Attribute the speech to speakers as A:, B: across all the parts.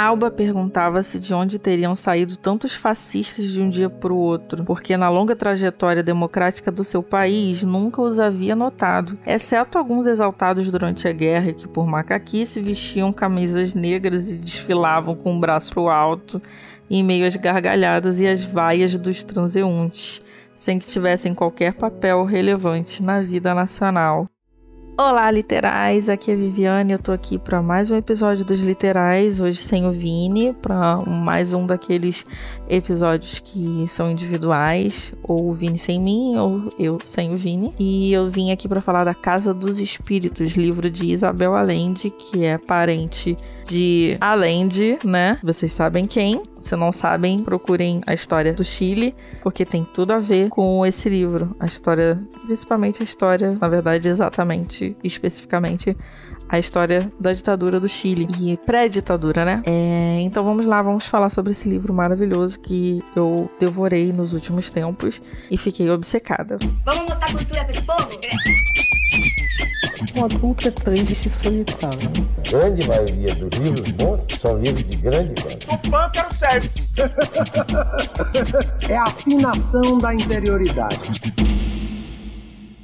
A: Alba perguntava-se de onde teriam saído tantos fascistas de um dia para o outro, porque na longa trajetória democrática do seu país nunca os havia notado, exceto alguns exaltados durante a guerra que, por macaquice, vestiam camisas negras e desfilavam com o braço pro alto, em meio às gargalhadas e às vaias dos transeuntes, sem que tivessem qualquer papel relevante na vida nacional. Olá, literais! Aqui é a Viviane. Eu tô aqui para mais um episódio dos Literais, hoje sem o Vini, para mais um daqueles episódios que são individuais, ou o Vini sem mim, ou eu sem o Vini. E eu vim aqui para falar da Casa dos Espíritos, livro de Isabel Allende, que é parente de Allende, né? Vocês sabem quem? Se não sabem, procurem a história do Chile, porque tem tudo a ver com esse livro. A história, principalmente a história, na verdade, exatamente, especificamente, a história da ditadura do Chile. E pré-ditadura, né? É, então vamos lá, vamos falar sobre esse livro maravilhoso que eu devorei nos últimos tempos e fiquei obcecada. Vamos mostrar cultura para esse povo?
B: Um adulto é triste e solitário.
C: A grande maioria dos livros bons são livros de grande qualidade.
D: Sou fã, quero service.
B: é a afinação da interioridade.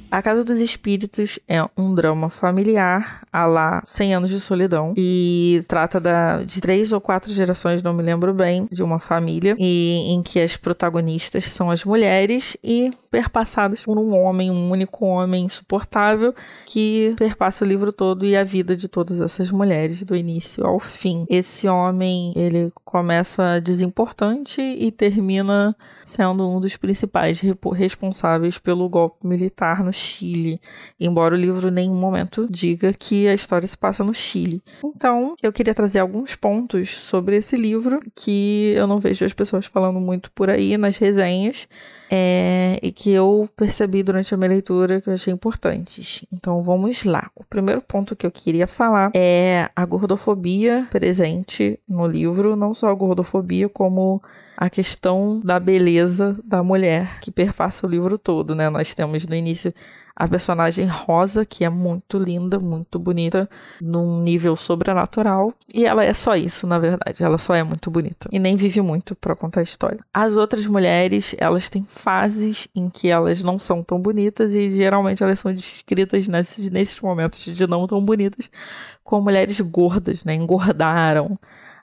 A: A Casa dos Espíritos é um drama familiar, a lá 100 anos de solidão, e trata da, de três ou quatro gerações, não me lembro bem, de uma família, e em que as protagonistas são as mulheres e perpassadas por um homem, um único homem insuportável, que perpassa o livro todo e a vida de todas essas mulheres, do início ao fim. Esse homem, ele começa desimportante e termina sendo um dos principais responsáveis pelo golpe militar no Chile, embora o livro em nenhum momento diga que a história se passa no Chile. Então, eu queria trazer alguns pontos sobre esse livro que eu não vejo as pessoas falando muito por aí nas resenhas. É, e que eu percebi durante a minha leitura que eu achei importantes. Então vamos lá. O primeiro ponto que eu queria falar é a gordofobia presente no livro, não só a gordofobia, como a questão da beleza da mulher que perpassa o livro todo, né? Nós temos no início a personagem Rosa, que é muito linda, muito bonita, num nível sobrenatural. E ela é só isso, na verdade. Ela só é muito bonita. E nem vive muito para contar a história. As outras mulheres, elas têm fases em que elas não são tão bonitas e geralmente elas são descritas nesses, nesses momentos de não tão bonitas como mulheres gordas, né? Engordaram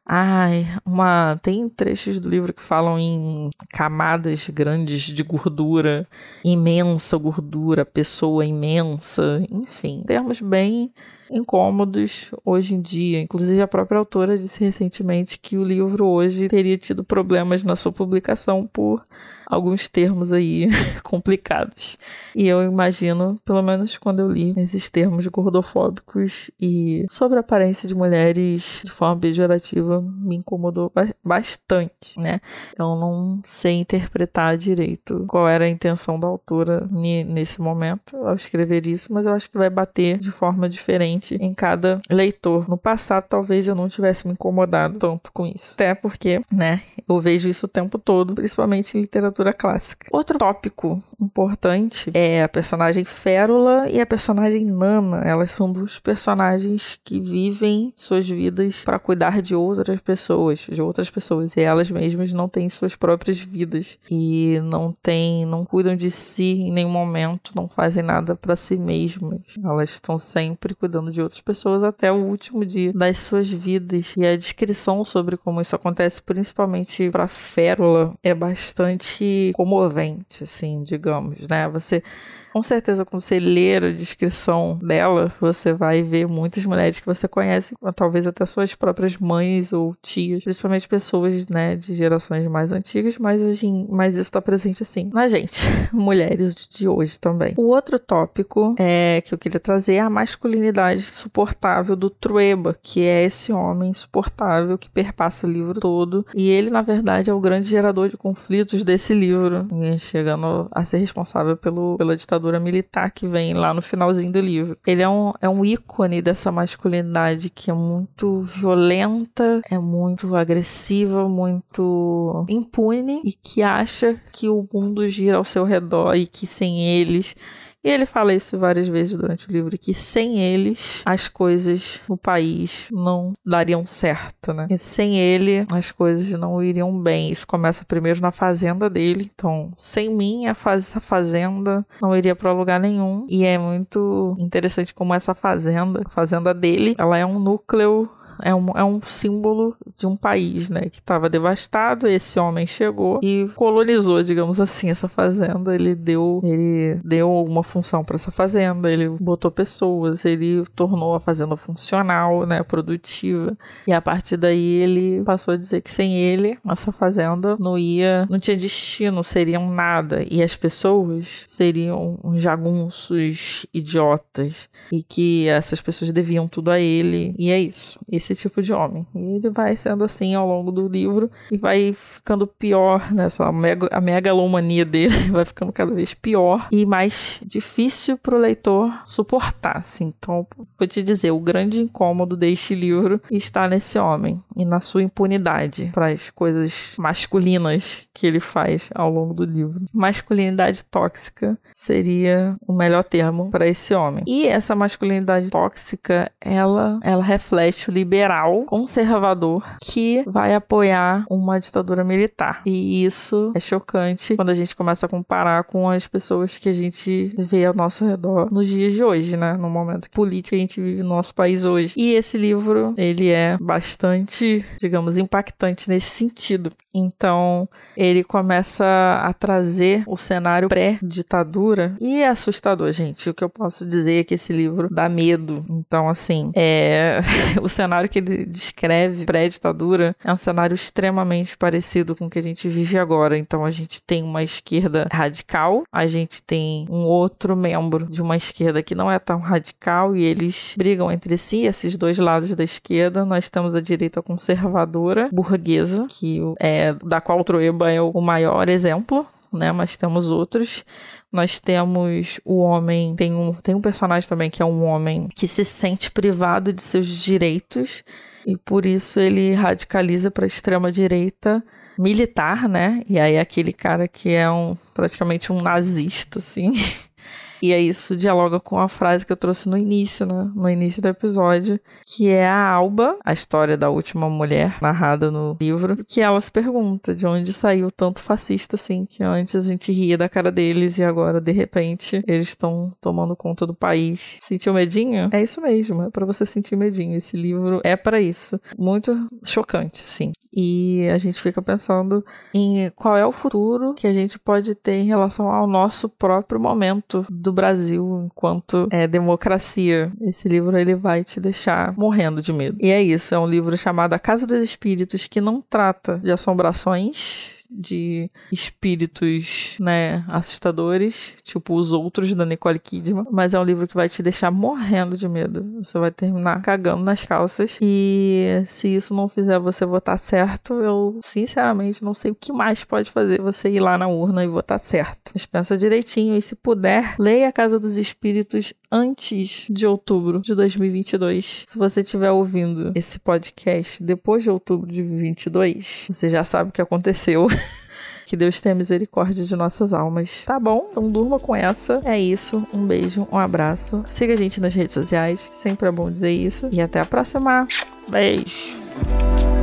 A: Ai, uma tem trechos do livro que falam em camadas grandes de gordura, imensa gordura, pessoa imensa, enfim, termos bem incômodos hoje em dia. Inclusive, a própria autora disse recentemente que o livro hoje teria tido problemas na sua publicação por alguns termos aí complicados. E eu imagino, pelo menos quando eu li esses termos gordofóbicos e sobre a aparência de mulheres de forma pejorativa, me incomodou bastante, né? Eu não sei interpretar direito qual era a intenção da autora nesse momento ao escrever isso, mas eu acho que vai bater de forma diferente em cada leitor. No passado, talvez eu não tivesse me incomodado tanto com isso. Até porque, né, eu vejo isso o tempo todo, principalmente em literatura clássica. Outro tópico importante é a personagem Férula e a personagem Nana. Elas são duas personagens que vivem suas vidas para cuidar de outras pessoas, de outras pessoas, e elas mesmas não têm suas próprias vidas e não têm, não cuidam de si em nenhum momento, não fazem nada para si mesmas. Elas estão sempre cuidando de outras pessoas até o último dia das suas vidas. E a descrição sobre como isso acontece, principalmente para Férula, é bastante comovente, assim, digamos, né? Você com certeza, ler a descrição dela, você vai ver muitas mulheres que você conhece, talvez até suas próprias mães ou tias, principalmente pessoas, né, de gerações mais antigas, mas, assim, mas isso está presente, assim, na gente, mulheres de hoje também. O outro tópico é, que eu queria trazer é a masculinidade suportável do Trueba, que é esse homem insuportável que perpassa o livro todo, e ele, na verdade, é o grande gerador de conflitos desse livro, chegando a ser responsável pelo, pela ditadura ditadura militar que vem lá no finalzinho do livro. Ele é um, é um ícone dessa masculinidade que é muito violenta, é muito agressiva, muito impune e que acha que o mundo gira ao seu redor e que sem eles E ele fala isso várias vezes durante o livro, que sem eles as coisas no país não dariam certo, né? E sem ele as coisas não iriam bem. Isso começa primeiro na fazenda dele. Então, sem mim, a faz, fazenda não iria para lugar nenhum. E é muito interessante como essa fazenda, a fazenda dele, ela é um núcleo é um, é um símbolo de um país, né, que estava devastado. Esse homem chegou e colonizou, digamos assim, essa fazenda. Ele deu, ele deu uma função para essa fazenda. Ele botou pessoas. Ele tornou a fazenda funcional, né, produtiva. E a partir daí ele passou a dizer que sem ele essa fazenda não ia, não tinha destino, seriam nada. E as pessoas seriam uns jagunços, idiotas, e que essas pessoas deviam tudo a ele. E é isso. Esse tipo de homem. E ele vai sendo assim ao longo do livro e vai ficando pior, né? A, mega, a megalomania dele vai ficando cada vez pior e mais difícil pro leitor suportar. Assim. Então, vou te dizer, o grande incômodo deste livro está nesse homem e na sua impunidade para as coisas masculinas que ele faz ao longo do livro. Masculinidade tóxica seria o melhor termo para esse homem. E essa masculinidade tóxica, ela, ela reflete o liberalismo liberal, conservador, que vai apoiar uma ditadura militar. E isso é chocante quando a gente começa a comparar com as pessoas que a gente vê ao nosso redor nos dias de hoje, né? No momento político que a gente vive no nosso país hoje. E esse livro, ele é bastante, digamos, impactante nesse sentido. Então, ele começa a trazer o cenário pré-ditadura e é assustador, gente. O que eu posso dizer é que esse livro dá medo. Então, assim, é o cenário cenário que ele descreve pré-ditadura é um cenário extremamente parecido com o que a gente vive agora. Então a gente tem uma esquerda radical, a gente tem um outro membro de uma esquerda que não é tão radical e eles brigam entre si, esses dois lados da esquerda. Nós temos a direita conservadora, burguesa, que é da qual Troeba é o maior exemplo, né? Mas temos outros. Nós temos o homem, tem um, tem um personagem também que é um homem que se sente privado de seus direitos e por isso ele radicaliza para a extrema direita militar, né? E aí aquele cara que é um praticamente um nazista assim. E aí isso dialoga com a frase que eu trouxe no início, né? No início do episódio, que é a Alba, a história da última mulher narrada no livro, que ela se pergunta de onde saiu tanto fascista assim, que antes a gente ria da cara deles e agora de repente eles estão tomando conta do país. Sentiu medinho? É isso mesmo, é para você sentir medinho. Esse livro é para isso. Muito chocante, sim. E a gente fica pensando em qual é o futuro que a gente pode ter em relação ao nosso próprio momento do Brasil enquanto é, democracia. Esse livro ele vai te deixar morrendo de medo. E é isso, é um livro chamado A Casa dos Espíritos que não trata de assombrações de espíritos, né, assustadores, tipo os outros da Nicole Kidman, mas é um livro que vai te deixar morrendo de medo. Você vai terminar cagando nas calças e se isso não fizer você votar certo, eu sinceramente não sei o que mais pode fazer você ir lá na urna e votar certo. Mas pensa direitinho e se puder, leia A Casa dos Espíritos antes de outubro de 2022. Se você estiver ouvindo esse podcast depois de outubro de 2022, você já sabe o que aconteceu. Que Deus tenha misericórdia de nossas almas. Tá bom? Então durma com essa. É isso. Um beijo, um abraço. Siga a gente nas redes sociais. Sempre é bom dizer isso. E até a próxima. Beijo.